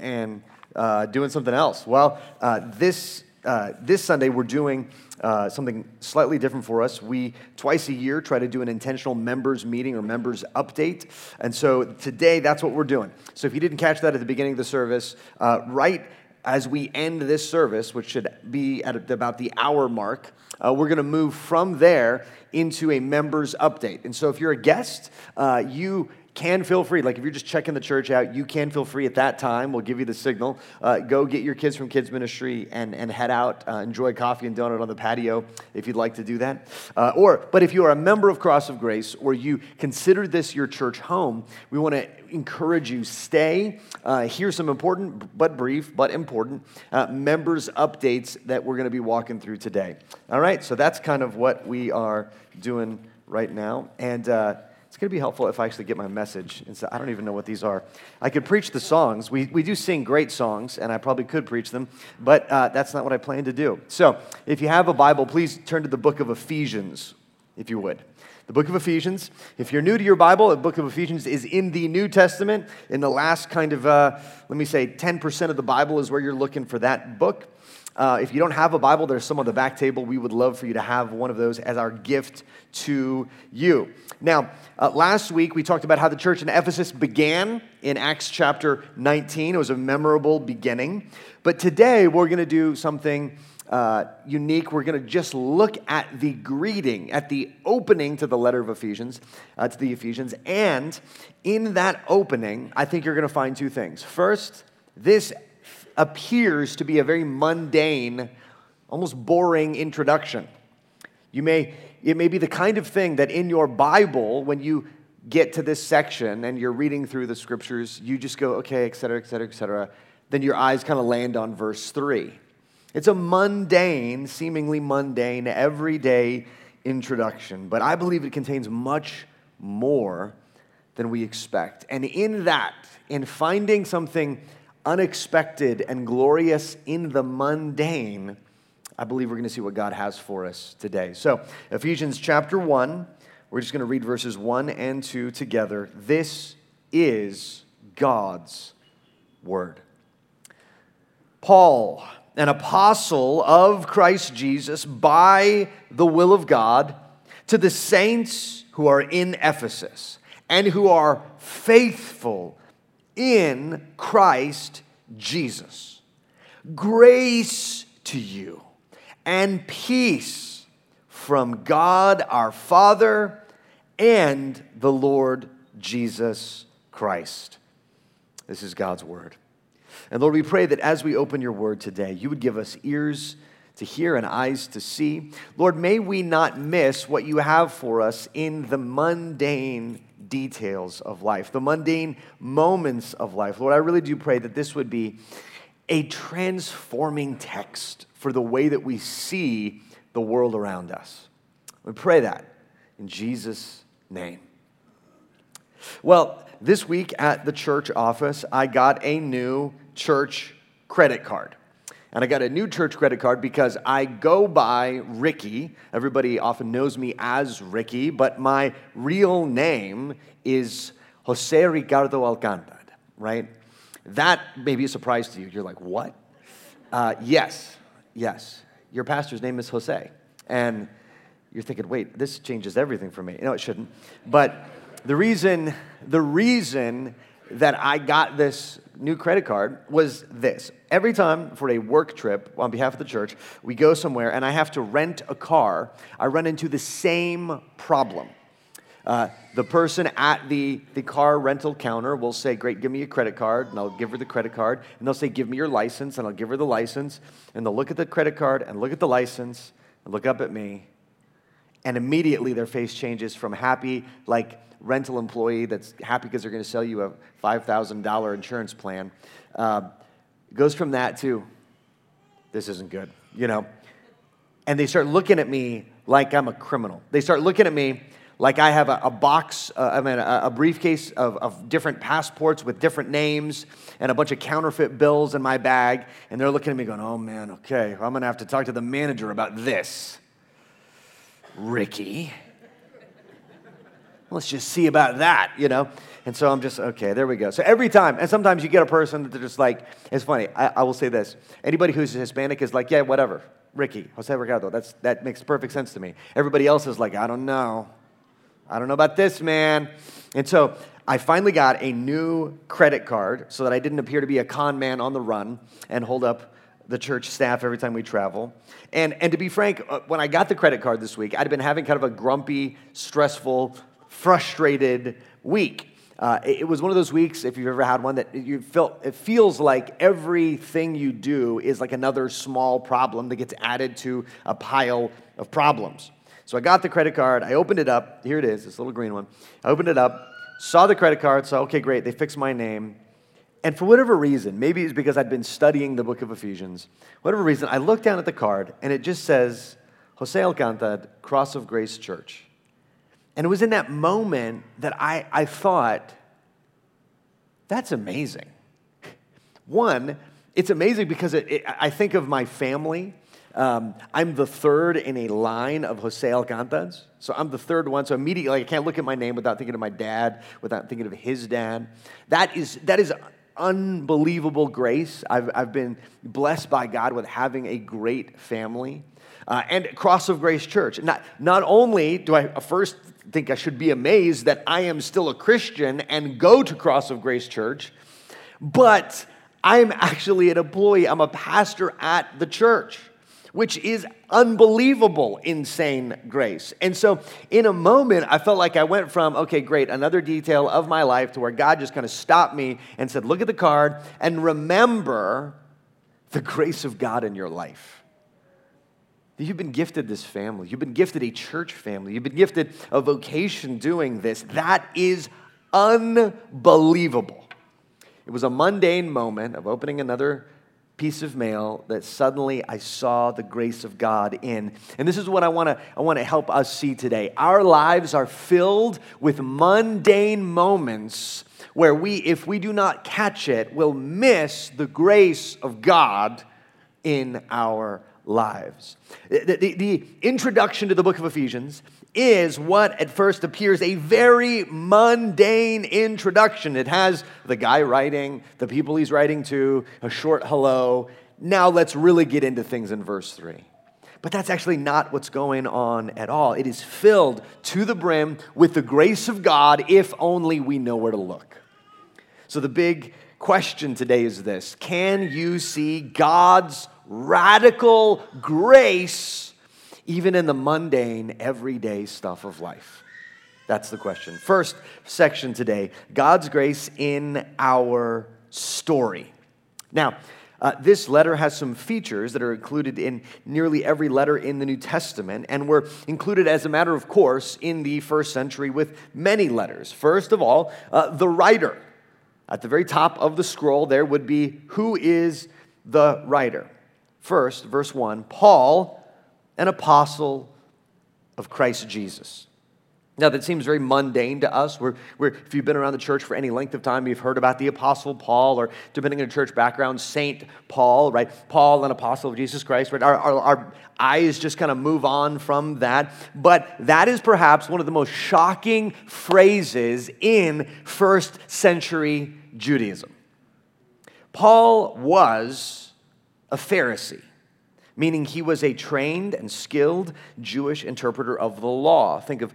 and uh, doing something else. Well, uh, this, uh, this Sunday, we're doing uh, something slightly different for us. We, twice a year, try to do an intentional members meeting or members update. And so today, that's what we're doing. So if you didn't catch that at the beginning of the service, uh, right as we end this service, which should be at about the hour mark, uh, we're going to move from there into a members update. And so if you're a guest, uh, you can feel free. Like if you're just checking the church out, you can feel free at that time. We'll give you the signal. Uh, go get your kids from kids ministry and, and head out. Uh, enjoy coffee and donut on the patio if you'd like to do that. Uh, or, but if you are a member of Cross of Grace or you consider this your church home, we want to encourage you stay. Uh, here's some important but brief but important uh, members updates that we're going to be walking through today. All right, so that's kind of what we are doing right now, and. It's going to be helpful if I actually get my message. And so I don't even know what these are. I could preach the songs. We, we do sing great songs, and I probably could preach them, but uh, that's not what I plan to do. So if you have a Bible, please turn to the book of Ephesians, if you would. The book of Ephesians. If you're new to your Bible, the book of Ephesians is in the New Testament. In the last kind of, uh, let me say, 10% of the Bible is where you're looking for that book. Uh, if you don't have a Bible, there's some on the back table. We would love for you to have one of those as our gift to you. Now, uh, last week we talked about how the church in Ephesus began in Acts chapter 19. It was a memorable beginning. But today we're going to do something uh, unique. We're going to just look at the greeting, at the opening to the letter of Ephesians, uh, to the Ephesians. And in that opening, I think you're going to find two things. First, this appears to be a very mundane, almost boring introduction. You may, it may be the kind of thing that in your Bible, when you get to this section and you're reading through the scriptures, you just go, okay, et cetera, et cetera, et cetera. Then your eyes kind of land on verse three. It's a mundane, seemingly mundane, everyday introduction, but I believe it contains much more than we expect. And in that, in finding something unexpected and glorious in the mundane, I believe we're going to see what God has for us today. So, Ephesians chapter 1, we're just going to read verses 1 and 2 together. This is God's word. Paul an apostle of Christ Jesus by the will of God to the saints who are in Ephesus and who are faithful in Christ Jesus. Grace to you and peace from God our Father and the Lord Jesus Christ. This is God's word. And Lord, we pray that as we open your word today, you would give us ears to hear and eyes to see. Lord, may we not miss what you have for us in the mundane details of life, the mundane moments of life. Lord, I really do pray that this would be a transforming text for the way that we see the world around us. We pray that in Jesus' name. Well, this week at the church office, I got a new church credit card. And I got a new church credit card because I go by Ricky. Everybody often knows me as Ricky, but my real name is Jose Ricardo Alcantara, right? That may be a surprise to you. You're like, what? Uh, yes, yes. Your pastor's name is Jose. And you're thinking, wait, this changes everything for me. No, it shouldn't. But the reason, the reason that I got this new credit card was this. Every time for a work trip on behalf of the church, we go somewhere and I have to rent a car, I run into the same problem. Uh, the person at the, the car rental counter will say, Great, give me a credit card, and I'll give her the credit card. And they'll say, Give me your license, and I'll give her the license. And they'll look at the credit card and look at the license and look up at me. And immediately their face changes from happy, like, rental employee that's happy because they're going to sell you a $5,000 insurance plan. Uh, goes from that to, this isn't good, you know? And they start looking at me like I'm a criminal. They start looking at me like I have a, a box, uh, I mean, a, a briefcase of, of, different passports with different names and a bunch of counterfeit bills in my bag. And they're looking at me going, oh man, okay, I'm gonna have to talk to the manager about this. Ricky. Let's just see about that, you know? And so I'm just, okay, there we go. So every time, and sometimes you get a person that they're just like, it's funny, I, I will say this. Anybody who's Hispanic is like, yeah, whatever. Ricky, Jose Ricardo, that's, that makes perfect sense to me. Everybody else is like, I don't know. I don't know about this, man. And so I finally got a new credit card so that I didn't appear to be a con man on the run and hold up the church staff every time we travel. And, and to be frank, uh, when I got the credit card this week, I'd been having kind of a grumpy, stressful, frustrated week. Uh, it was one of those weeks, if you've ever had one, that you feel, it feels like everything you do is like another small problem that gets added to a pile of problems. So I got the credit card, I opened it up. Here it is, this little green one. I opened it up, saw the credit card, so okay, great, they fixed my name. And for whatever reason, maybe it's because I'd been studying the book of Ephesians, whatever reason, I looked down at the card and it just says, Jose Alcantar, Cross of Grace Church. And it was in that moment that I, I thought, that's amazing. One, it's amazing because it, it, I think of my family. Um, I'm the third in a line of Jose Alcantars. So I'm the third one. So immediately, like, I can't look at my name without thinking of my dad, without thinking of his dad. That is, that is unbelievable grace. I've, I've been blessed by God with having a great family. Uh, and Cross of Grace Church. Not, not only do I first think I should be amazed that I am still a Christian and go to Cross of Grace Church, but I'm actually an employee, I'm a pastor at the church, which is unbelievable, insane grace. And so, in a moment, I felt like I went from, okay, great, another detail of my life to where God just kind of stopped me and said, look at the card and remember the grace of God in your life. You've been gifted this family. You've been gifted a church family. You've been gifted a vocation doing this. That is unbelievable. It was a mundane moment of opening another piece of mail that suddenly I saw the grace of God in. And this is what I want to I want to help us see today. Our lives are filled with mundane moments where we if we do not catch it will miss the grace of God in our lives. The, the, the, introduction to the book of Ephesians is what at first appears a very mundane introduction. It has the guy writing, the people he's writing to, a short hello. Now let's really get into things in verse 3. But that's actually not what's going on at all. It is filled to the brim with the grace of God if only we know where to look. So the big question today is this Can you see God's radical grace even in the mundane, everyday stuff of life? That's the question. First section today God's grace in our story. Now, uh, this letter has some features that are included in nearly every letter in the New Testament and were included as a matter of course in the first century with many letters. First of all, uh, the writer. At the very top of the scroll, there would be who is the writer. First, verse 1 Paul, an apostle of Christ Jesus. Now, that seems very mundane to us. We're, we're, if you've been around the church for any length of time, you've heard about the Apostle Paul, or depending on your church background, Saint Paul, right? Paul, an apostle of Jesus Christ, right? Our, our, our eyes just kind of move on from that. But that is perhaps one of the most shocking phrases in first century Judaism. Paul was a Pharisee, meaning he was a trained and skilled Jewish interpreter of the law. Think of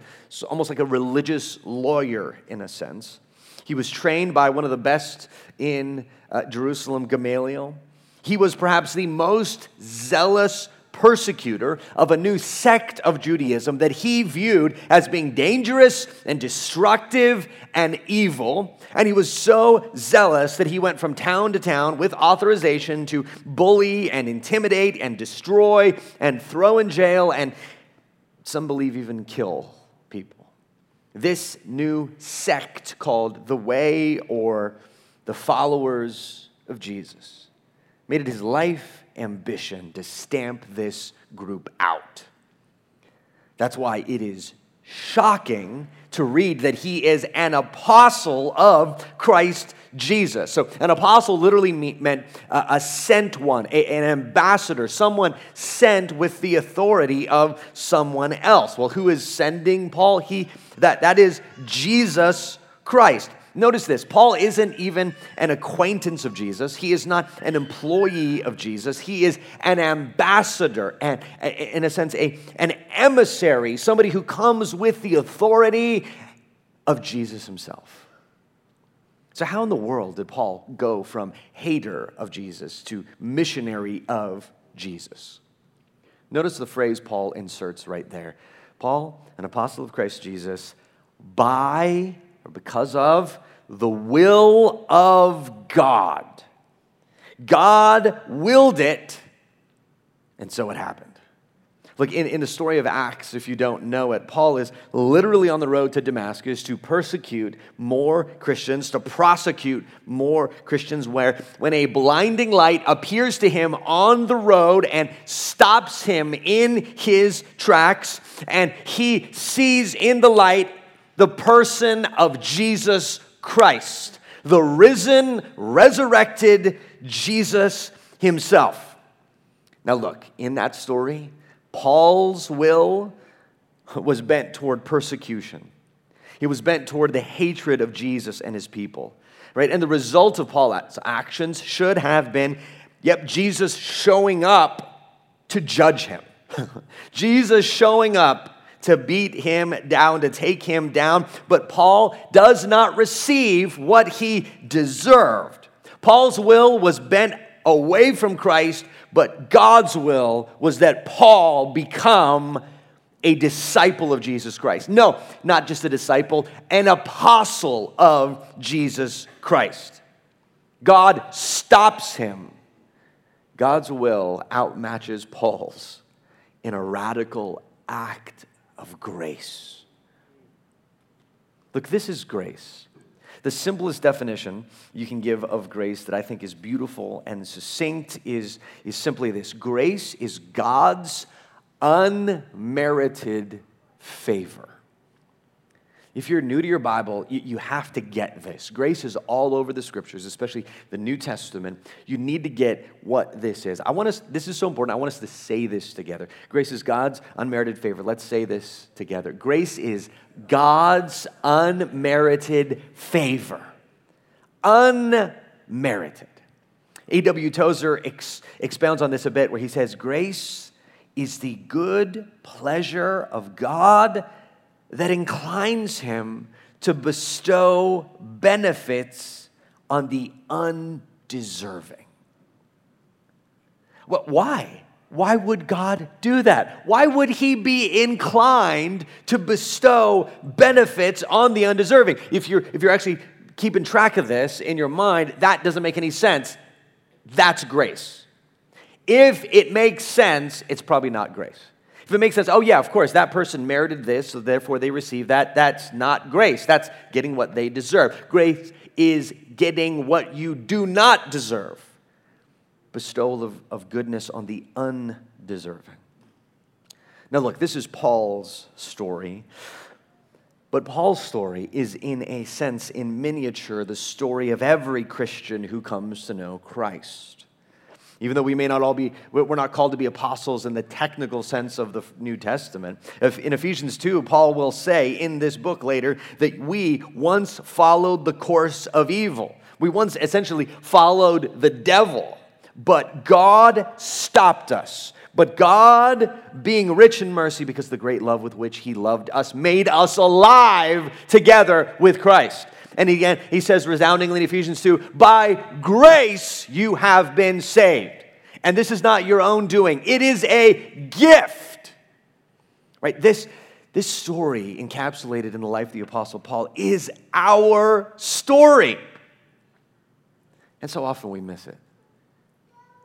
almost like a religious lawyer in a sense. He was trained by one of the best in uh, Jerusalem, Gamaliel. He was perhaps the most zealous persecutor of a new sect of Judaism that he viewed as being dangerous and destructive and evil. And he was so zealous that he went from town to town with authorization to bully and intimidate and destroy and throw in jail and some believe even kill people. This new sect called the Way or the followers of Jesus made it his life ambition to stamp this group out. That's why it is shocking to read that he is an apostle of Christ Jesus. So, an apostle literally meant a sent one, an ambassador, someone sent with the authority of someone else. Well, who is sending Paul? He that that is Jesus Christ. Notice this Paul isn't even an acquaintance of Jesus. He is not an employee of Jesus. He is an ambassador, and in a sense, a, an emissary, somebody who comes with the authority of Jesus himself. So, how in the world did Paul go from hater of Jesus to missionary of Jesus? Notice the phrase Paul inserts right there. Paul, an apostle of Christ Jesus, by or because of the will of God. God willed it, and so it happened. Look, in, in the story of Acts, if you don't know it, Paul is literally on the road to Damascus to persecute more Christians, to prosecute more Christians, where when a blinding light appears to him on the road and stops him in his tracks, and he sees in the light the person of Jesus Christ, the risen, resurrected Jesus himself. Now, look, in that story, Paul's will was bent toward persecution. He was bent toward the hatred of Jesus and his people, right? And the result of Paul's actions should have been, yep, Jesus showing up to judge him. Jesus showing up to beat him down, to take him down. But Paul does not receive what he deserved. Paul's will was bent away from Christ, but God's will was that Paul become a disciple of Jesus Christ. No, not just a disciple, an apostle of Jesus Christ. God stops him. God's will outmatches Paul's in a radical act of grace. Look, this is grace. The simplest definition you can give of grace that I think is beautiful and succinct is, is simply this grace is God's unmerited favor. If you're new to your Bible, you have to get this. Grace is all over the scriptures, especially the New Testament. You need to get what this is. I want us, this is so important. I want us to say this together. Grace is God's unmerited favor. Let's say this together. Grace is God's unmerited favor. Unmerited. A.W. Tozer ex- expounds on this a bit where he says, Grace is the good pleasure of God that inclines him to bestow benefits on the undeserving. Well, why? Why would God do that? Why would He be inclined to bestow benefits on the undeserving? If you're, if you're actually keeping track of this in your mind, that doesn't make any sense. That's grace. If it makes sense, it's probably not grace. If it makes sense, oh, yeah, of course, that person merited this, so therefore they receive that, that's not grace. That's getting what they deserve. Grace is getting what you do not deserve bestowal of, of goodness on the undeserving. Now, look, this is Paul's story. But Paul's story is, in a sense, in miniature, the story of every Christian who comes to know Christ. Even though we may not all be, we're not called to be apostles in the technical sense of the New Testament. In Ephesians 2, Paul will say in this book later that we once followed the course of evil. We once essentially followed the devil, but God stopped us. But God, being rich in mercy because the great love with which He loved us, made us alive together with Christ. And again, he says resoundingly in Ephesians 2 by grace you have been saved. And this is not your own doing, it is a gift. Right? This, this story, encapsulated in the life of the Apostle Paul, is our story. And so often we miss it.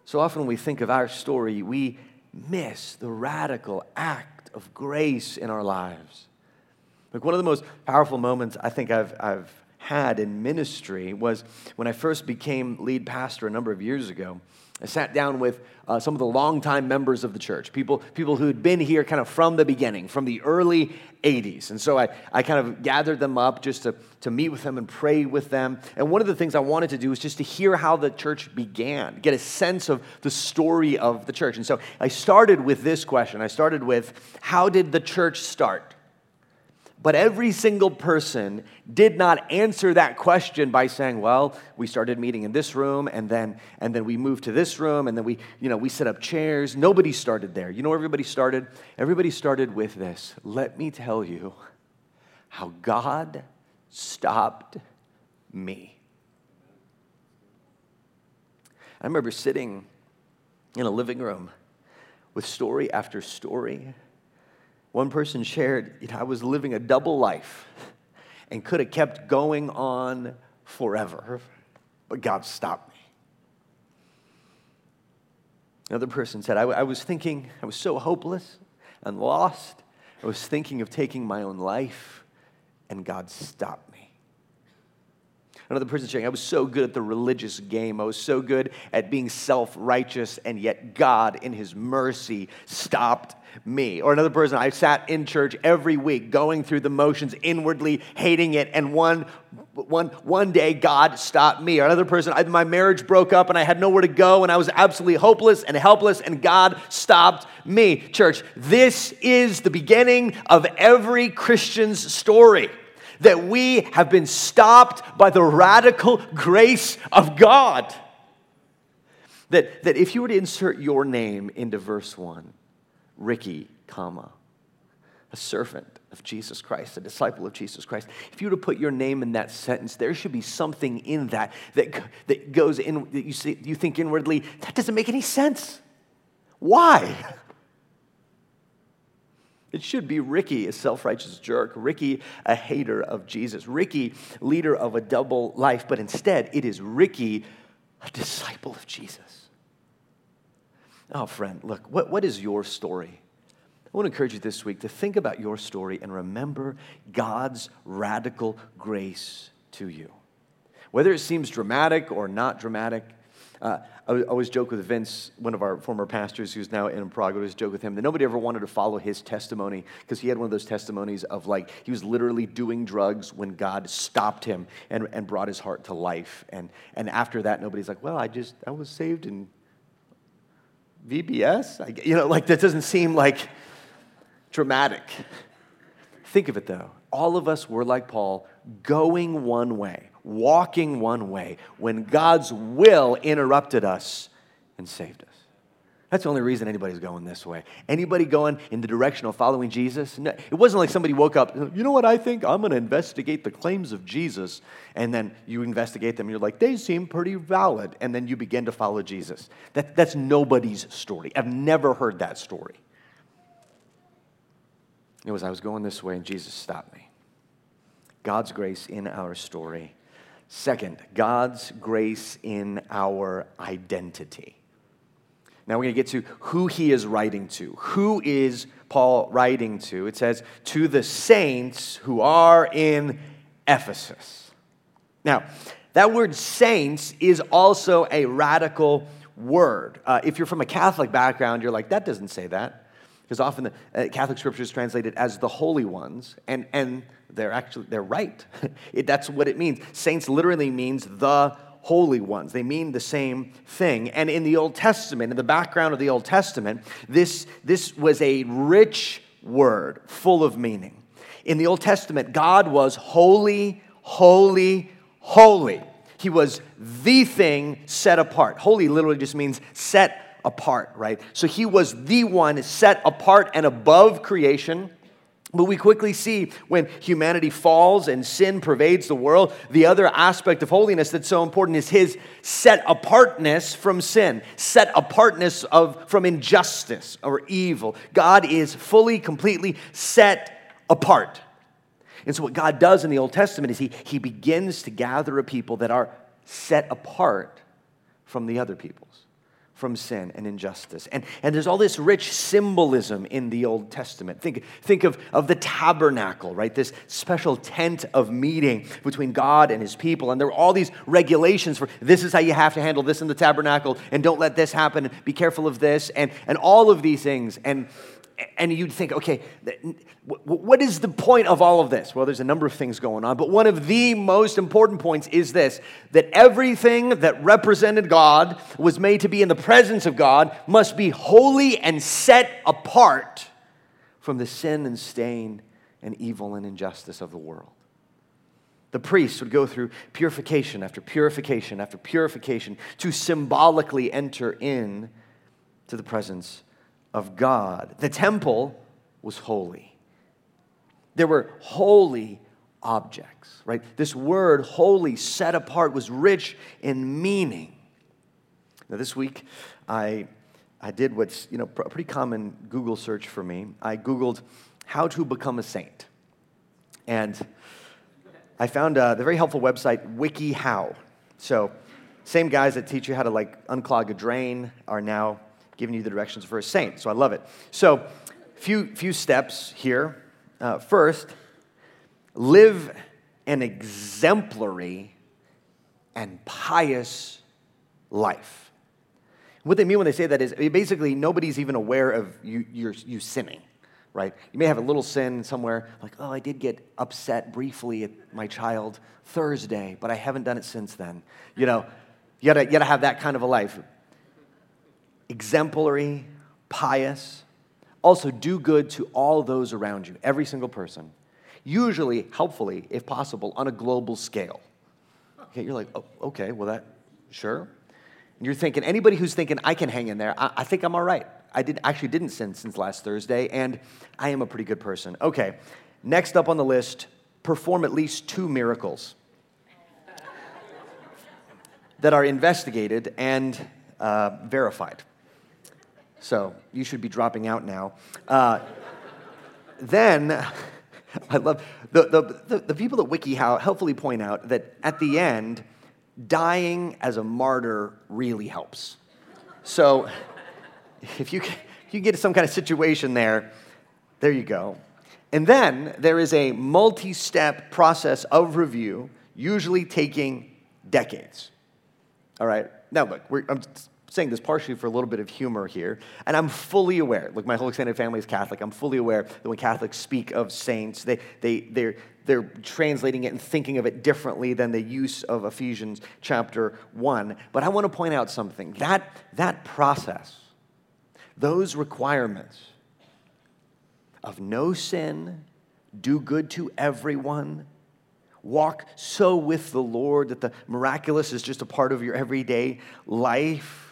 So often when we think of our story, we miss the radical act of grace in our lives. Like one of the most powerful moments I think I've, I've had in ministry was when I first became lead pastor a number of years ago. I sat down with uh, some of the longtime members of the church, people, people who had been here kind of from the beginning, from the early 80s. And so I, I kind of gathered them up just to, to meet with them and pray with them. And one of the things I wanted to do was just to hear how the church began, get a sense of the story of the church. And so I started with this question I started with, How did the church start? But every single person did not answer that question by saying, well, we started meeting in this room and then and then we moved to this room and then we, you know, we set up chairs. Nobody started there. You know everybody started? Everybody started with this. Let me tell you how God stopped me. I remember sitting in a living room with story after story one person shared, you know, I was living a double life and could have kept going on forever, but God stopped me. Another person said, I, I was thinking, I was so hopeless and lost. I was thinking of taking my own life, and God stopped Another person saying, I was so good at the religious game. I was so good at being self righteous, and yet God, in His mercy, stopped me. Or another person, I sat in church every week going through the motions, inwardly hating it, and one, one, one day God stopped me. Or another person, I, my marriage broke up and I had nowhere to go and I was absolutely hopeless and helpless, and God stopped me. Church, this is the beginning of every Christian's story that we have been stopped by the radical grace of God. That, that if you were to insert your name into verse 1, Ricky, comma, a servant of Jesus Christ, a disciple of Jesus Christ, if you were to put your name in that sentence, there should be something in that that, that goes in, that you, see, you think inwardly, that doesn't make any sense. Why? It should be Ricky, a self righteous jerk, Ricky, a hater of Jesus, Ricky, leader of a double life, but instead it is Ricky, a disciple of Jesus. Oh, friend, look, what, what is your story? I want to encourage you this week to think about your story and remember God's radical grace to you. Whether it seems dramatic or not dramatic, uh, I always joke with Vince, one of our former pastors who's now in Prague. I always joke with him that nobody ever wanted to follow his testimony because he had one of those testimonies of like he was literally doing drugs when God stopped him and, and brought his heart to life. And, and after that, nobody's like, well, I just, I was saved in VBS. I, you know, like that doesn't seem like dramatic. Think of it though. All of us were like Paul, going one way walking one way when God's will interrupted us and saved us. That's the only reason anybody's going this way. Anybody going in the direction of following Jesus? No, it wasn't like somebody woke up, you know what I think? I'm going to investigate the claims of Jesus. And then you investigate them and you're like, they seem pretty valid. And then you begin to follow Jesus. That, that's nobody's story. I've never heard that story. It was, I was going this way and Jesus stopped me. God's grace in our story Second, God's grace in our identity. Now we're going to get to who he is writing to. Who is Paul writing to? It says, to the saints who are in Ephesus. Now, that word saints is also a radical word. Uh, if you're from a Catholic background, you're like, that doesn't say that. Because often the uh, Catholic scripture is translated as the holy ones, and, and they're actually they're right. it, that's what it means. Saints literally means the holy ones. They mean the same thing. And in the Old Testament, in the background of the Old Testament, this, this was a rich word full of meaning. In the Old Testament, God was holy, holy, holy. He was the thing set apart. Holy literally just means set apart, right? So he was the one set apart and above creation but we quickly see when humanity falls and sin pervades the world, the other aspect of holiness that's so important is his set apartness from sin, set apartness of, from injustice or evil. God is fully, completely set apart. And so, what God does in the Old Testament is he, he begins to gather a people that are set apart from the other peoples from sin and injustice. And, and there's all this rich symbolism in the Old Testament. Think, think of, of the tabernacle, right? This special tent of meeting between God and his people. And there were all these regulations for this is how you have to handle this in the tabernacle, and don't let this happen, and be careful of this, and, and all of these things. And and you'd think, okay, what is the point of all of this? Well, there's a number of things going on, but one of the most important points is this that everything that represented God was made to be in the presence of God must be holy and set apart from the sin and stain and evil and injustice of the world. The priests would go through purification after purification after purification to symbolically enter in to the presence of God. The temple was holy. There were holy objects, right? This word, holy, set apart, was rich in meaning. Now, this week, I, I did what's, you know, a pretty common Google search for me. I Googled how to become a saint. And I found uh, the very helpful website, WikiHow. So, same guys that teach you how to like unclog a drain are now giving you the directions for a saint. So I love it. So, few, few steps here. Uh, first, live an exemplary and pious life. What they mean when they say that is basically nobody's even aware of you, you sinning, right? You may have a little sin somewhere, like, oh, I did get upset briefly at my child Thursday, but I haven't done it since then. You know, you gotta, you gotta have that kind of a life exemplary, pious. Also, do good to all those around you, every single person. Usually, helpfully, if possible, on a global scale. Okay, you're like, oh, okay, well, that, sure. And you're thinking, anybody who's thinking, I can hang in there, I, I think I'm all right. I did, actually didn't sin since last Thursday, and I am a pretty good person. Okay, next up on the list, perform at least two miracles that are investigated and uh, verified. So you should be dropping out now. Uh, then, I love the, the, the, people at WikiHow helpfully point out that at the end, dying as a martyr really helps. So if you, if you get some kind of situation there, there you go. And then there is a multi step process of review, usually taking decades. All right? Now, look, I'm saying this partially for a little bit of humor here. And I'm fully aware, look, my whole extended family is Catholic. I'm fully aware that when Catholics speak of saints, they, they, they're, they're translating it and thinking of it differently than the use of Ephesians chapter 1. But I want to point out something. That, that process, those requirements of no sin, do good to everyone, walk so with the Lord that the miraculous is just a part of your everyday life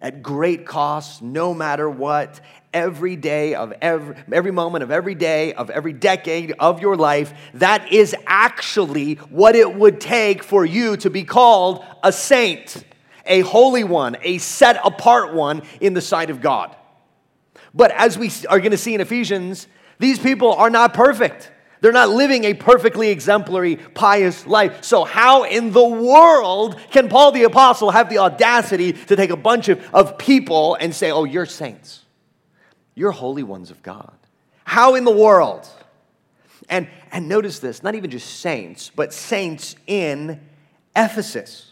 at great cost, no matter what, every day of every, every moment of every day of every decade of your life. That is actually what it would take for you to be called a saint, a holy one, a set apart one in the sight of God. But as we are going to see in Ephesians, these people are not perfect. They're not living a perfectly exemplary, pious life. So, how in the world can Paul the Apostle have the audacity to take a bunch of, of people and say, Oh, you're saints? You're holy ones of God. How in the world? And, and notice this not even just saints, but saints in Ephesus.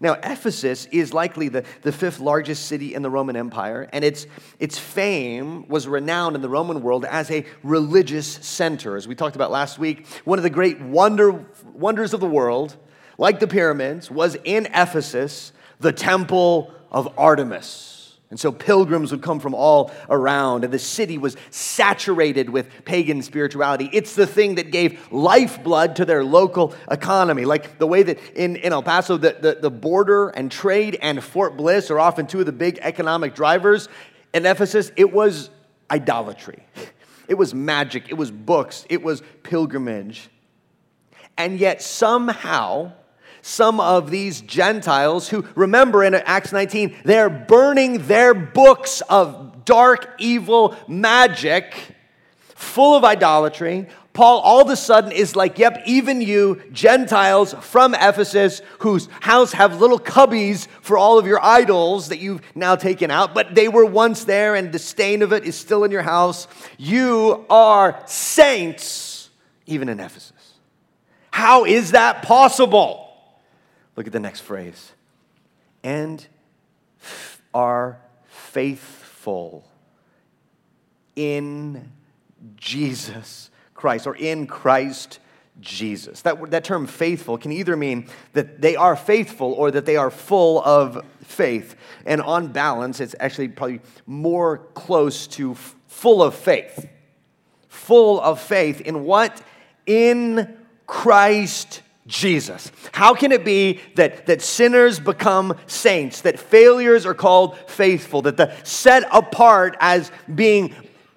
Now, Ephesus is likely the, the fifth largest city in the Roman Empire, and its, its fame was renowned in the Roman world as a religious center. As we talked about last week, one of the great wonder, wonders of the world, like the pyramids, was in Ephesus, the temple of Artemis. And so pilgrims would come from all around, and the city was saturated with pagan spirituality. It's the thing that gave lifeblood to their local economy. Like the way that in, in El Paso, the, the, the border and trade and Fort Bliss are often two of the big economic drivers. In Ephesus, it was idolatry, it was magic, it was books, it was pilgrimage. And yet, somehow, some of these Gentiles who, remember in Acts 19, they're burning their books of dark, evil magic, full of idolatry. Paul all of a sudden is like, yep, even you, Gentiles from Ephesus, whose house have little cubbies for all of your idols that you've now taken out, but they were once there and the stain of it is still in your house. You are saints, even in Ephesus. How is that possible? Look at the next phrase. And are faithful in Jesus Christ or in Christ Jesus. That, that term faithful can either mean that they are faithful or that they are full of faith. And on balance, it's actually probably more close to f- full of faith. Full of faith in what? In Christ Jesus. How can it be that, that sinners become saints, that failures are called faithful, that the set apart as being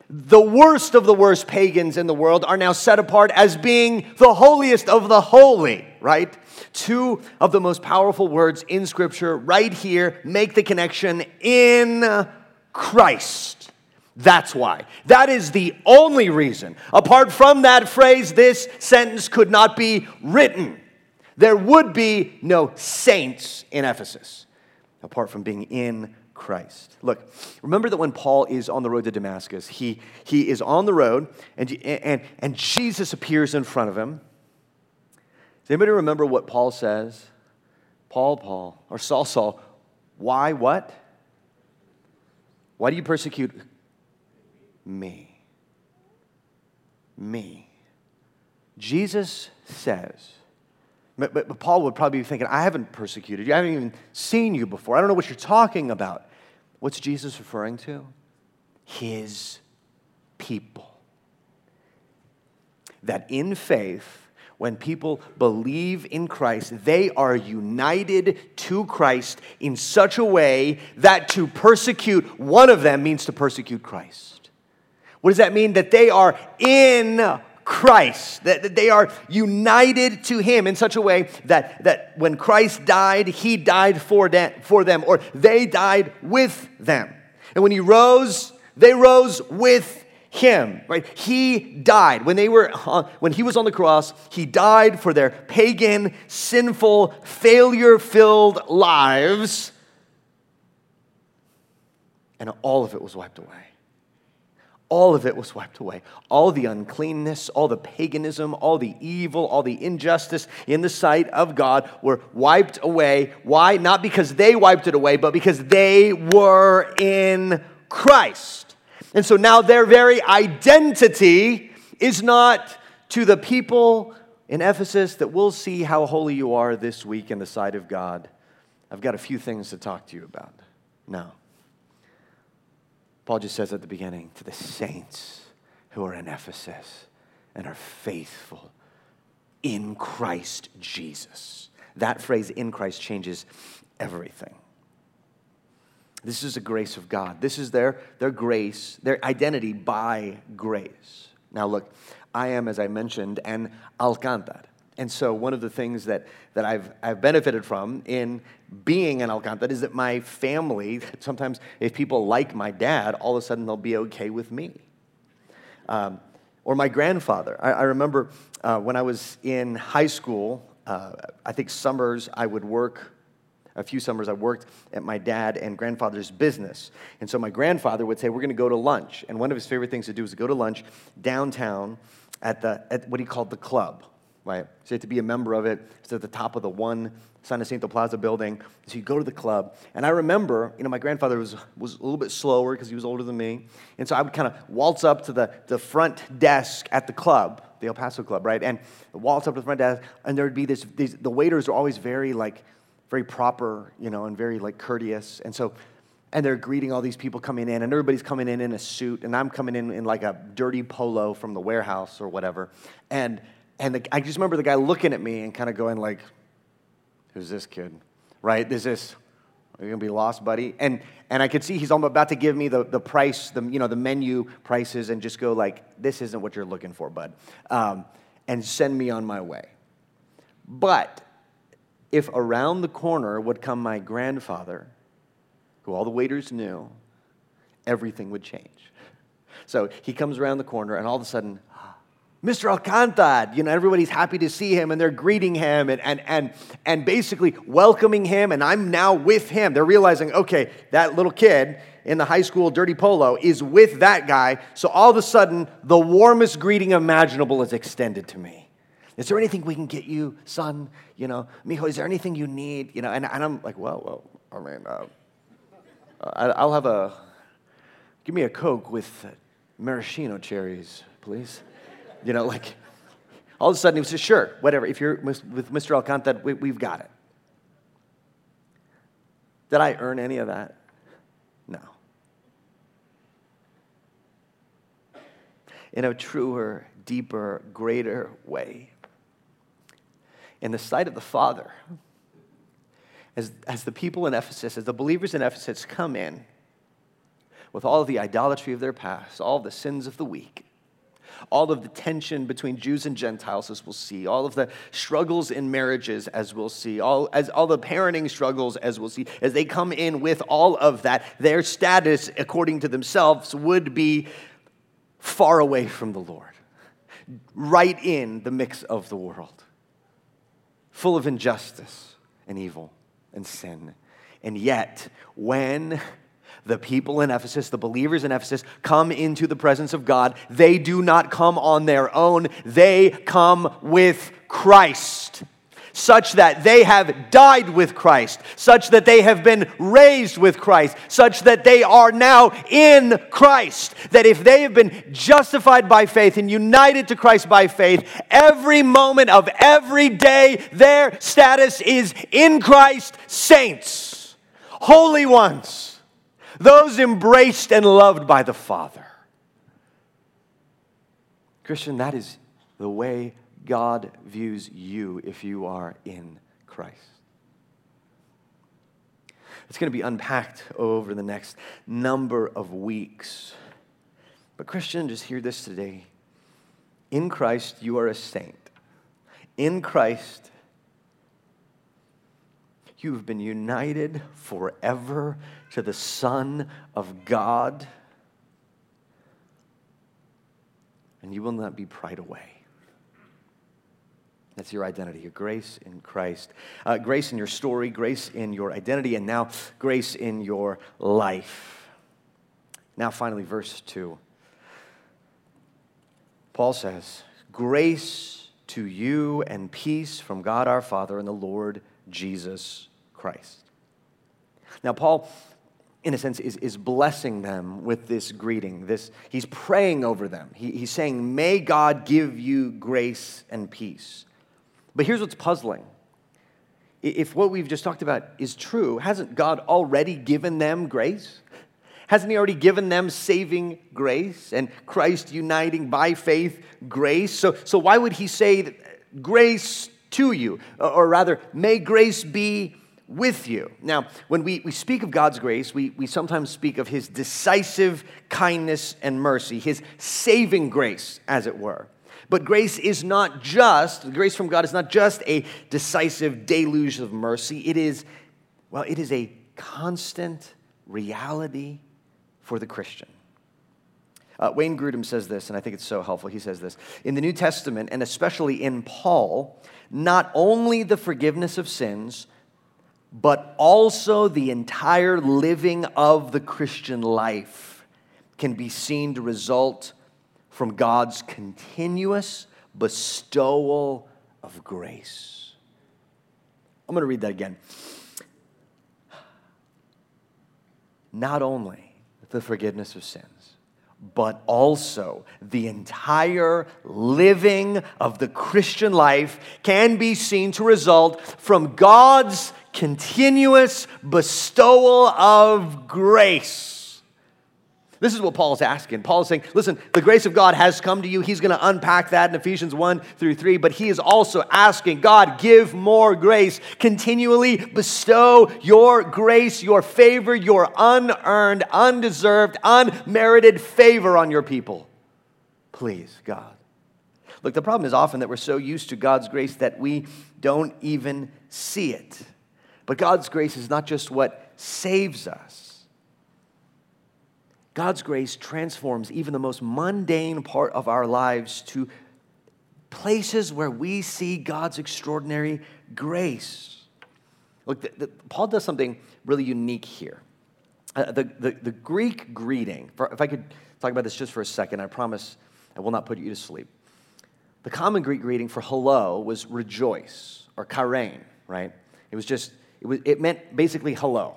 the worst of the worst pagans in the world are now set apart as being the holiest of the holy, right? Two of the most powerful words in Scripture right here make the connection in Christ. That's why. That is the only reason. Apart from that phrase, this sentence could not be written. There would be no saints in Ephesus apart from being in Christ. Look, remember that when Paul is on the road to Damascus, he, he is on the road and, and, and Jesus appears in front of him. Does anybody remember what Paul says? Paul, Paul, or Saul, Saul, why what? Why do you persecute me? Me. Jesus says, but, but, but, Paul would probably be thinking, I haven't persecuted you. I haven't even seen you before. I don't know what you're talking about. What's Jesus referring to? His people. That in faith, when people believe in Christ, they are united to Christ in such a way that to persecute one of them means to persecute Christ. What does that mean? That they are in Christ, that, they are united to Him in such a way that, that when Christ died, He died for, de- for them, or they died with them. And when He rose, they rose with him right he died when they were uh, when he was on the cross he died for their pagan sinful failure filled lives and all of it was wiped away all of it was wiped away. All the uncleanness, all the paganism, all the evil, all the injustice in the sight of God were wiped away. Why? Not because they wiped it away, but because they were in Christ. And so now their very identity is not to the people in Ephesus that we'll see how holy you are this week in the sight of God. I've got a few things to talk to you about. No. Paul just says at the beginning to the saints who are in Ephesus and are faithful in Christ Jesus. That phrase, in Christ, changes everything. This is a grace of God. This is their, their grace, their identity by grace. Now, look, I am, as I mentioned, an Alcantar. And so, one of the things that, that I've, I've benefited from in being an Alcantar is that my family, sometimes if people like my dad, all of a sudden they'll be okay with me. Um, or my grandfather. I, I remember uh, when I was in high school, uh, I think summers I would work a few summers I worked at my dad and grandfather's business. And so my grandfather would say, We're going to go to lunch. And one of his favorite things to do was to go to lunch downtown at, the, at what he called the club right? So you have to be a member of it. It's at the top of the one San Jacinto Plaza building. So you go to the club. And I remember, you know, my grandfather was, was a little bit slower because he was older than me. And so I would kind of waltz up to the, the front desk at the club, the El Paso Club, right? And waltz up to the front desk, and there would be this, these, the waiters are always very, like, very proper, you know, and very, like, courteous. And so and they're greeting all these people coming in, and everybody's coming in in a suit, and I'm coming in in like a dirty polo from the warehouse or whatever. And and the, I just remember the guy looking at me and kind of going like, who's this kid? Right? This is this, are you going to be lost, buddy? And, and I could see he's almost about to give me the, the price, the, you know, the menu prices and just go like, this isn't what you're looking for, bud. Um, and send me on my way. But if around the corner would come my grandfather, who all the waiters knew, everything would change. So he comes around the corner, and all of a sudden, Mr. Alcantara, you know, everybody's happy to see him and they're greeting him and, and, and, and basically welcoming him, and I'm now with him. They're realizing, okay, that little kid in the high school dirty polo is with that guy, so all of a sudden, the warmest greeting imaginable is extended to me. Is there anything we can get you, son? You know, mijo, is there anything you need? You know, and, and I'm like, well, well, I mean, uh, I'll have a, give me a Coke with maraschino cherries, please. You know, like all of a sudden he says, sure, whatever. If you're with Mr. Alcantara, we, we've got it. Did I earn any of that? No. In a truer, deeper, greater way. In the sight of the Father, as, as the people in Ephesus, as the believers in Ephesus come in with all the idolatry of their past, all the sins of the week, all of the tension between Jews and Gentiles, as we'll see, all of the struggles in marriages, as we'll see, all, as, all the parenting struggles, as we'll see, as they come in with all of that, their status, according to themselves, would be far away from the Lord, right in the mix of the world, full of injustice and evil and sin. And yet, when the people in Ephesus, the believers in Ephesus, come into the presence of God, they do not come on their own, they come with Christ such that they have died with Christ, such that they have been raised with Christ, such that they are now in Christ. That if they have been justified by faith and united to Christ by faith, every moment of every day, their status is in Christ, saints, holy ones those embraced and loved by the Father. Christian, that is the way God views you if you are in Christ. It's going to be unpacked over the next number of weeks. But, Christian, just hear this today. In Christ, you are a saint. In Christ, you have been united forever to the Son of God, and you will not be pried away. That's your identity, your grace in Christ. Uh, grace in your story, grace in your identity, and now grace in your life. Now, finally, verse 2. Paul says, Grace to you and peace from God our Father and the Lord Jesus Christ. Now, Paul in a sense, is, is blessing them with this greeting. This, he's praying over them. He, he's saying, May God give you grace and peace. But here's what's puzzling. If what we've just talked about is true, hasn't God already given them grace? Hasn't He already given them saving grace and Christ uniting by faith grace? So, so why would He say grace to you? Or rather, may grace be with you. Now, when we, we speak of God's grace, we, we sometimes speak of his decisive kindness and mercy, his saving grace, as it were. But grace is not just, grace from God is not just a decisive deluge of mercy. It is, well, it is a constant reality for the Christian. Uh, Wayne Grudem says this, and I think it's so helpful. He says this In the New Testament, and especially in Paul, not only the forgiveness of sins, but also the entire living of the Christian life can be seen to result from God's continuous bestowal of grace. I'm going to read that again. Not only the forgiveness of sins, but also the entire living of the Christian life can be seen to result from God's continuous bestowal of grace. This is what Paul is asking. Paul is saying, listen, the grace of God has come to you. He's going to unpack that in Ephesians 1 through 3, but he is also asking, God, give more grace. Continually bestow your grace, your favor, your unearned, undeserved, unmerited favor on your people. Please, God. Look, the problem is often that we're so used to God's grace that we don't even see it. But God's grace is not just what saves us, God's grace transforms even the most mundane part of our lives to places where we see God's extraordinary grace. Look, the, the, Paul does something really unique here. Uh, the, the, the, Greek greeting, for, if I could talk about this just for a second, I promise I will not put you to sleep. The common Greek greeting for hello was rejoice or chairein, right? It was just, it, was, it meant basically hello.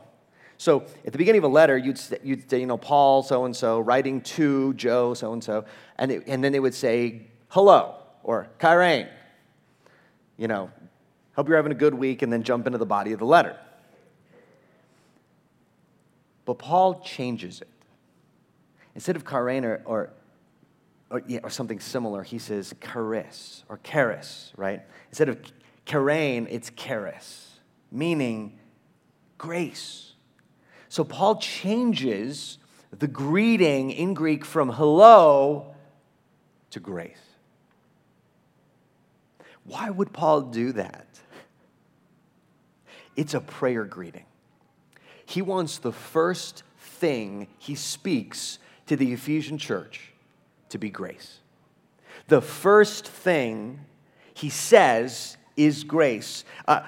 So at the beginning of a letter, you'd, you'd say, you know, Paul so and so, writing to Joe so and so, and then they would say hello or chairein. You know, hope you're having a good week, and then jump into the body of the letter. But Paul changes it. Instead of chairein or, or, or, yeah, or something similar, he says charis or charis, right? Instead of chairein, it's charis, meaning grace. So Paul changes the greeting in Greek from hello to grace. Why would Paul do that? It's a prayer greeting. He wants the first thing he speaks to the Ephesian church to be grace. The first thing he says is grace. Uh,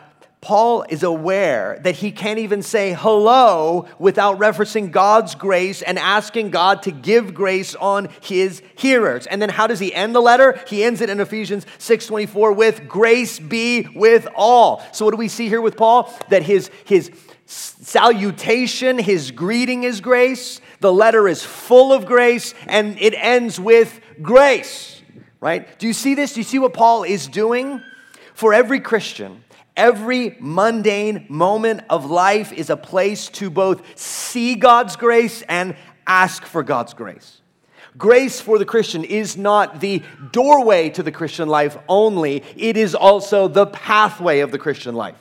Paul is aware that he can't even say hello without referencing God's grace and asking God to give grace on his hearers. And then how does he end the letter? He ends it in Ephesians 6:24 with grace be with all. So what do we see here with Paul? That his his salutation, his greeting is grace. The letter is full of grace and it ends with grace. Right? Do you see this? Do you see what Paul is doing? For every Christian, Every mundane moment of life is a place to both see God's grace and ask for God's grace. Grace for the Christian is not the doorway to the Christian life only, it is also the pathway of the Christian life.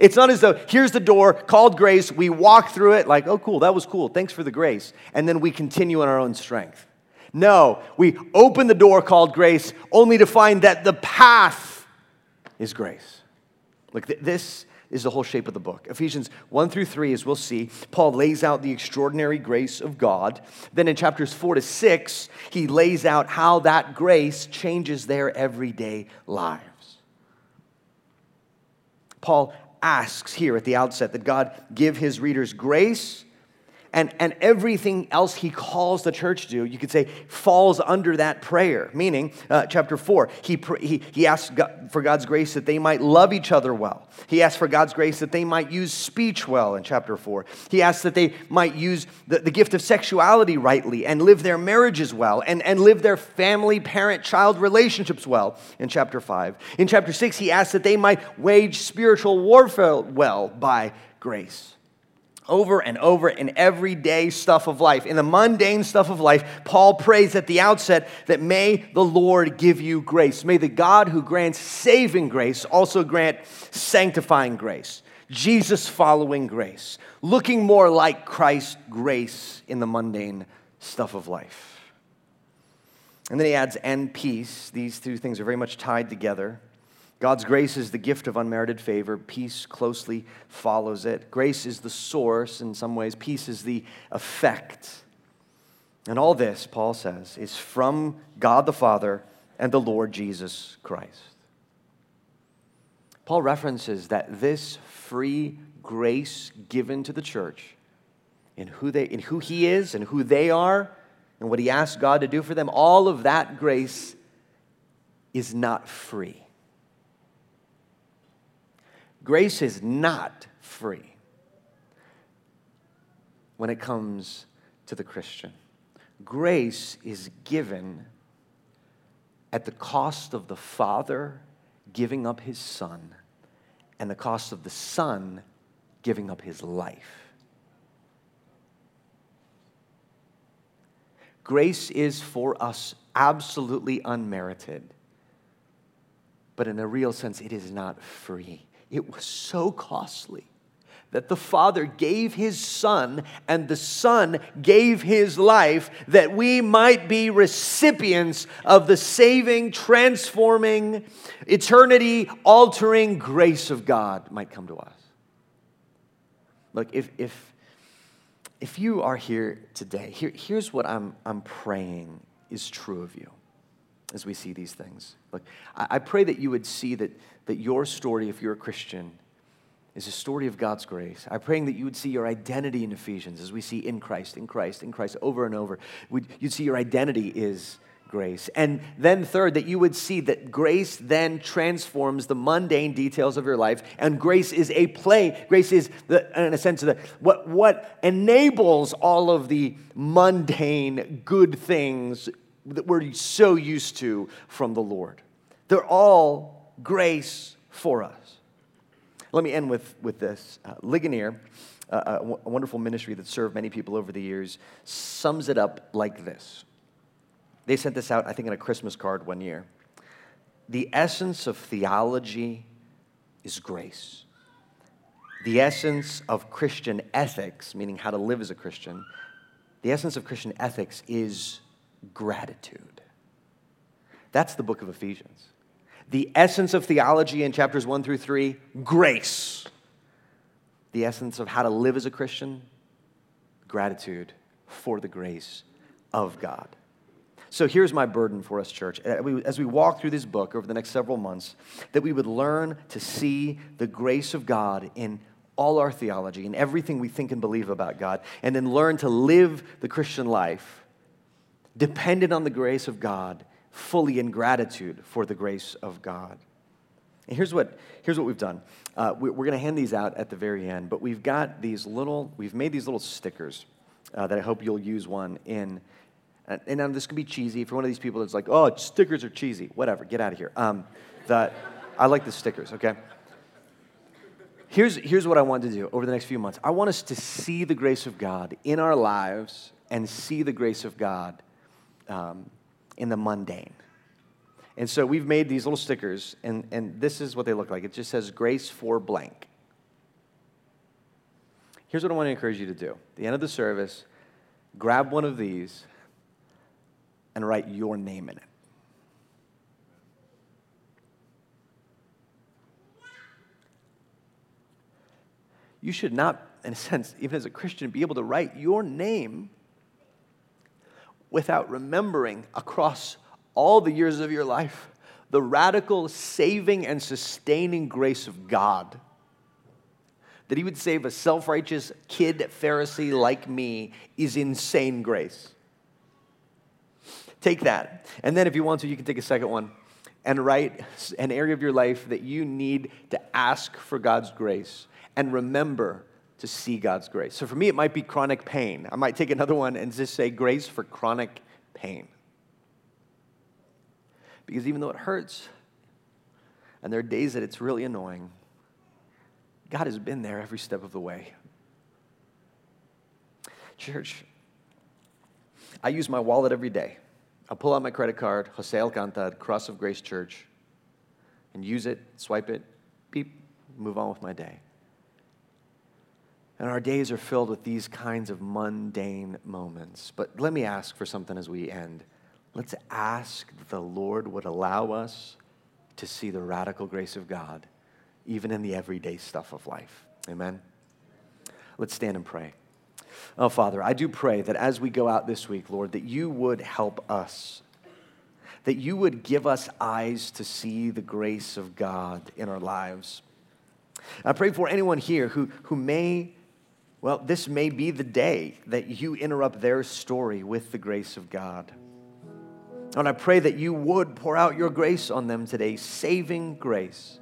It's not as though here's the door called grace, we walk through it like, oh, cool, that was cool, thanks for the grace, and then we continue in our own strength. No, we open the door called grace only to find that the path is grace. Look, th- this is the whole shape of the book. Ephesians 1 through 3, as we'll see, Paul lays out the extraordinary grace of God. Then in chapters 4 to 6, he lays out how that grace changes their everyday lives. Paul asks here at the outset that God give his readers grace and, and everything else he calls the church to do, you could say, falls under that prayer. Meaning, uh, chapter 4, he, he, he asks God, for God's grace that they might love each other well. He asks for God's grace that they might use speech well in chapter 4. He asks that they might use the, the gift of sexuality rightly and live their marriages well and, and live their family, parent, child relationships well in chapter 5. In chapter 6, he asks that they might wage spiritual warfare well by grace over and over in everyday stuff of life. In the mundane stuff of life, Paul prays at the outset that may the Lord give you grace. May the God who grants saving grace also grant sanctifying grace, Jesus following grace, looking more like Christ's grace in the mundane stuff of life. And then he adds, and peace. These two things are very much tied together. God's grace is the gift of unmerited favor. Peace closely follows it. Grace is the source in some ways, peace is the effect. And all this, Paul says, is from God the Father and the Lord Jesus Christ. Paul references that this free grace given to the church in who, they, in who he is and who they are and what he asks God to do for them, all of that grace is not free. Grace is not free when it comes to the Christian. Grace is given at the cost of the Father giving up his Son and the cost of the Son giving up his life. Grace is for us absolutely unmerited, but in a real sense, it is not free. It was so costly that the Father gave His Son and the Son gave His life that we might be recipients of the saving, transforming, eternity altering grace of God might come to us. Look, if, if, if you are here today, here, here's what I'm, I'm praying is true of you. as we see these things. Look, I, I pray that you would see that, that your story, if you're a Christian, is a story of God's grace. I'm praying that you would see your identity in Ephesians as we see in Christ, in Christ, in Christ over and over. You'd see your identity is grace. And then, third, that you would see that grace then transforms the mundane details of your life. And grace is a play. Grace is, the, in a sense, the, what, what enables all of the mundane good things that we're so used to from the Lord. They're all grace for us. Let me end with, with this. Uh, Ligonier, uh, a, a wonderful ministry that served many people over the years, sums it up like this. They sent this out, I think, in a Christmas card one year. The essence of theology is grace. The essence of Christian ethics, meaning how to live as a Christian, the essence of Christian ethics is gratitude. That's the book of Ephesians the essence of theology in chapters 1 through 3 grace. The essence of how to live as a Christian gratitude for the grace of God. So here's my burden for us, church. As we walk through this book over the next several months, that we would learn to see the grace of God in all our theology, in everything we think and believe about God, and then learn to live the Christian life dependent on the grace of God fully in gratitude for the grace of God. And here's what, here's what we've done. Uh, we, are going to hand these out at the very end, but we've got these little, we've made these little stickers uh, that I hope you'll use one in. And, and now this could be cheesy. For one of these people that's like, oh, stickers are cheesy. Whatever, get out of here. Um, I like the stickers, okay? Here's, here's what I want to do over the next few months. I want us to see the grace of God in our lives and see the grace of God um, in the mundane. And so we've made these little stickers, and, and this is what they look like. It just says grace for blank. Here's what I want to encourage you to do. At the end of the service, grab one of these and write your name in it. You should not, in a sense, even as a Christian, be able to write your name without remembering across all the years of your life the radical saving and sustaining grace of God. That He would save a self righteous kid Pharisee like me is insane grace. Take that. And then, if you want to, you can take a second one and write an area of your life that you need to ask for God's grace. And remember to see God's grace. So for me, it might be chronic pain. I might take another one and just say grace for chronic pain. Because even though it hurts, and there are days that it's really annoying, God has been there every step of the way. Church, I use my wallet every day. I'll pull out my credit card, Jose Alcantar, Cross of Grace Church, and use it, swipe it, beep, move on with my day. And our days are filled with these kinds of mundane moments. But let me ask for something as we end. Let's ask the Lord would allow us to see the radical grace of God, even in the everyday stuff of life. Amen? Let's stand and pray. Oh, Father, I do pray that as we go out this week, Lord, that you would help us, that you would give us eyes to see the grace of God in our lives. I pray for anyone here who, who may well, this may be the day that you interrupt their story with the grace of God. And I pray that you would pour out your grace on them today, saving grace.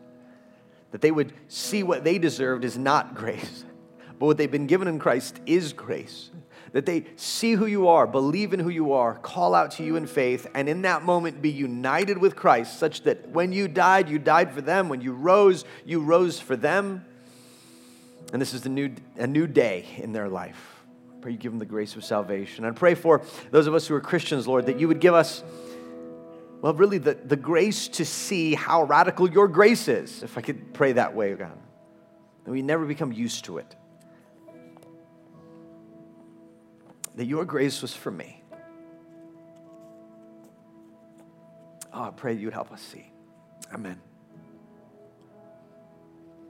That they would see what they deserved is not grace, but what they've been given in Christ is grace. That they see who you are, believe in who you are, call out to you in faith, and in that moment be united with Christ, such that when you died, you died for them. When you rose, you rose for them. And this is the new, a new day in their life. I pray you give them the grace of salvation. I pray for those of us who are Christians, Lord, that you would give us, well, really the, the grace to see how radical your grace is, if I could pray that way, God. That we never become used to it. That your grace was for me. Oh, I pray you would help us see. Amen.